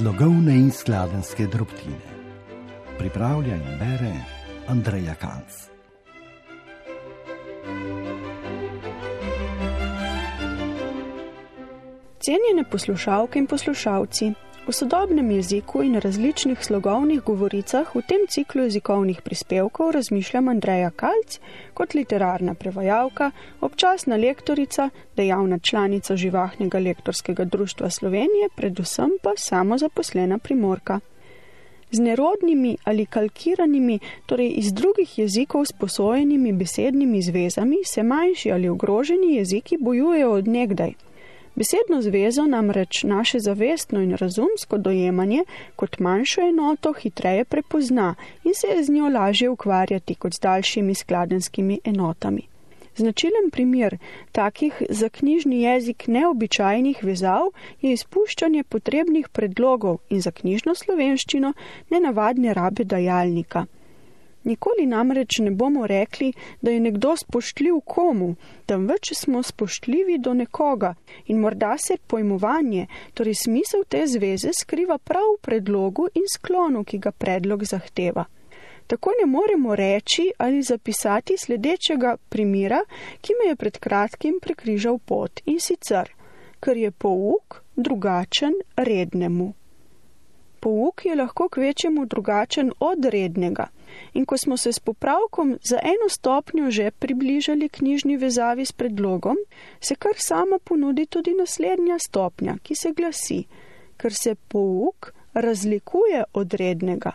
Slogovne in skladenske drobtine. Pripravlja in bere Andreja Kanc. Cenjene poslušalke in poslušalci, v sodobnem jeziku in različnih slogovnih govoricah v tem ciklu jezikovnih prispevkov razmišljam Andreja Kalc kot literarna prevajalka, občasna lektorica, dejavna članica živahnega lektorskega društva Slovenije, predvsem pa samozaposlena primorka. Z nerodnimi ali kalkiranimi, torej iz drugih jezikov sposojenimi besednimi zvezami, se manjši ali ogroženi jeziki bojujejo od nekdaj. Besedno zvezo namreč naše zavestno in razumsko dojemanje kot manjšo enoto hitreje prepozna in se je z njo lažje ukvarjati kot z daljšimi skladenskimi enotami. Značilen primer takih za knjižni jezik neobičajnih vezav je izpuščanje potrebnih predlogov in za knjižno slovenščino nenavadne rabe dajalnika. Nikoli namreč ne bomo rekli, da je nekdo spoštljiv komu, temveč smo spoštljivi do nekoga in morda se pojmovanje, torej smisel te zveze skriva prav v predlogu in sklonu, ki ga predlog zahteva. Tako ne moremo reči ali zapisati sledečega primera, ki me je pred kratkim prekrižal pot in sicer, ker je pouk drugačen rednemu. Pouk je lahko k večjemu drugačen od rednega. In ko smo se s popravkom za eno stopnjo že približali knjižni vezavi s predlogom, se kar sama ponudi tudi naslednja stopnja, ki se glasi, ker se pouk razlikuje od rednega.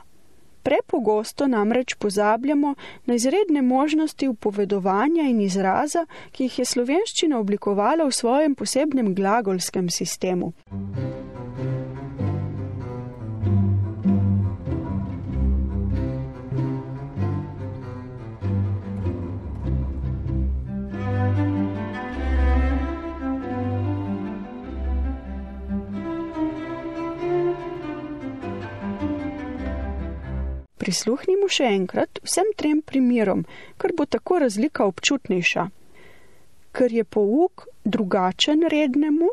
Prepogosto namreč pozabljamo na izredne možnosti upovedovanja in izraza, ki jih je slovenščina oblikovala v svojem posebnem glagolskem sistemu. Prisluhnimo še enkrat vsem trem primerom, ker bo tako razlika občutnejša. Ker je pouk drugačen rednemu,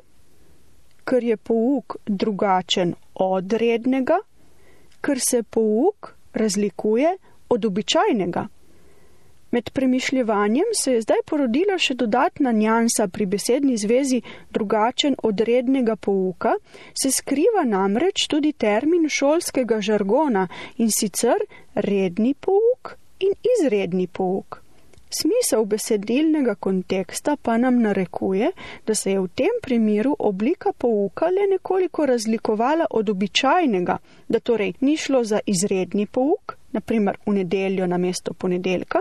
ker je pouk drugačen od rednega, ker se pouk razlikuje od običajnega. Med premišljevanjem se je zdaj porodila še dodatna njansa pri besedni zvezi drugačen od rednega pouka, se skriva namreč tudi termin šolskega žargona in sicer redni pouk in izredni pouk. Smisel besedilnega konteksta pa nam narekuje, da se je v tem primeru oblika pouka le nekoliko razlikovala od običajnega, da torej ni šlo za izredni pouk, naprimer v nedeljo na mesto ponedeljka,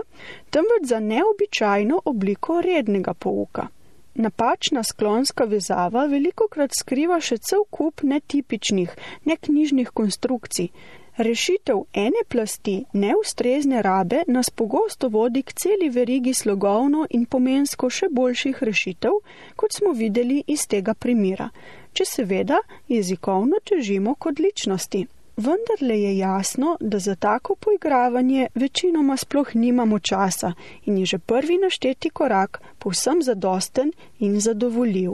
temveč za neobičajno obliko rednega pouka. Napačna sklonska vezava veliko krat skriva še cel kup netipičnih, neknjižnih konstrukcij, Rešitev ene plasti neustrezne rabe nas pogosto vodi k celi verigi slogovno in pomensko še boljših rešitev, kot smo videli iz tega primera, če seveda jezikovno težimo k odličnosti. Vendar le je jasno, da za tako poigravanje večinoma sploh nimamo časa in je že prvi našteti korak povsem zadosten in zadovoljiv.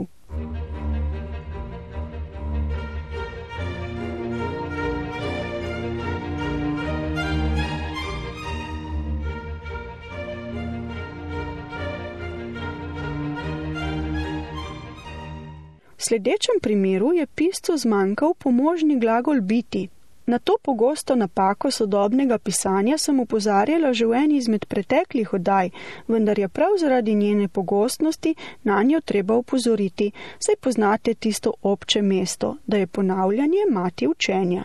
V sledečem primeru je piscu zmanjkal pomožni glagol biti. Na to pogosto napako sodobnega pisanja sem upozarjala že v eni izmed preteklih oddaj, vendar je prav zaradi njene pogostnosti na njo treba upozoriti, saj poznate tisto obče mesto, da je ponavljanje mati učenja.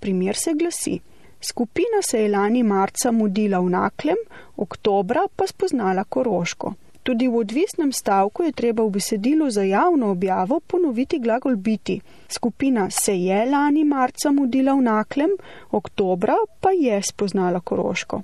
Primer se glasi. Skupina se je lani marca mudila v naklem, oktobra pa spoznala koroško. Tudi v odvisnem stavku je treba v besedilu za javno objavo ponoviti glagol biti. Skupina se je lani marca mudila v naklem, oktobra pa je spoznala koroško.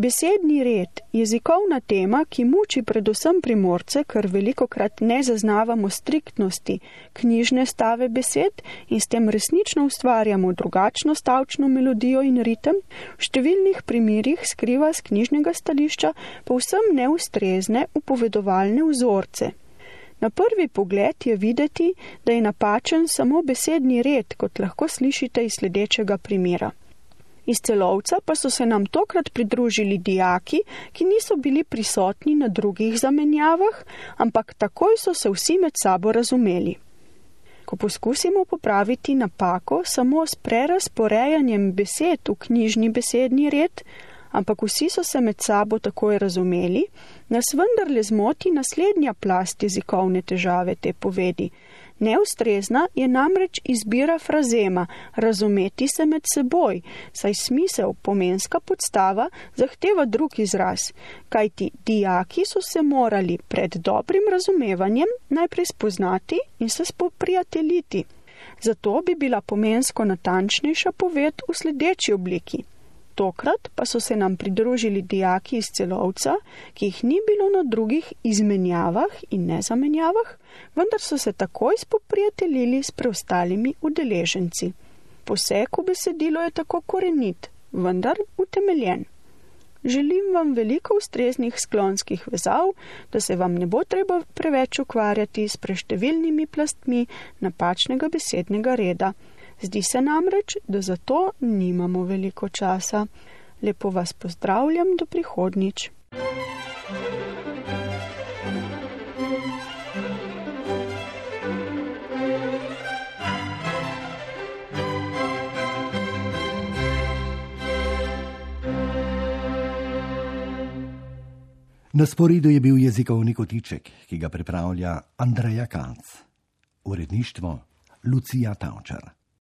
Besedni red, jezikovna tema, ki muči predvsem primorce, ker veliko krat ne zaznavamo striktnosti knjižne stave besed in s tem resnično ustvarjamo drugačno stavčno melodijo in ritem, v številnih primerjih skriva z knjižnega stališča povsem neustrezne upovedovalne vzorce. Na prvi pogled je videti, da je napačen samo besedni red, kot lahko slišite iz sledečega primera. Iz celovca pa so se nam tokrat pridružili dijaki, ki niso bili prisotni na drugih zamenjavah, ampak takoj so se vsi med sabo razumeli. Ko poskusimo popraviti napako samo s prerasporejanjem besed v knjižni besedni red, ampak vsi so se med sabo takoj razumeli, nas vendarle zmoti naslednja plast jezikovne težave te povedi. Neustrezna je namreč izbira frazema, razumeti se med seboj, saj smisel pomenska podstava zahteva drug izraz, kajti dijaki so se morali pred dobrim razumevanjem najprej spoznati in se spoprijateljiti. Zato bi bila pomensko natančnejša poved v sledeči obliki. Tokrat pa so se nam pridružili dijaki iz celovca, ki jih ni bilo na drugih izmenjavah in nezamenjavah, vendar so se takoj spoprijateljili s preostalimi udeleženci. Poseg v besedilo je tako korenit, vendar utemeljen. Želim vam veliko ustreznih sklonskih vezav, da se vam ne bo treba preveč ukvarjati s preštevilnimi plastmi napačnega besednega reda. Zdi se namreč, da za to nimamo veliko časa. Lepo vas pozdravljam do prihodnič. Na sporedu je bil jezikovni kotiček, ki ga pripravlja Andreja Kanc. Uredništvo Lucija Tavčar.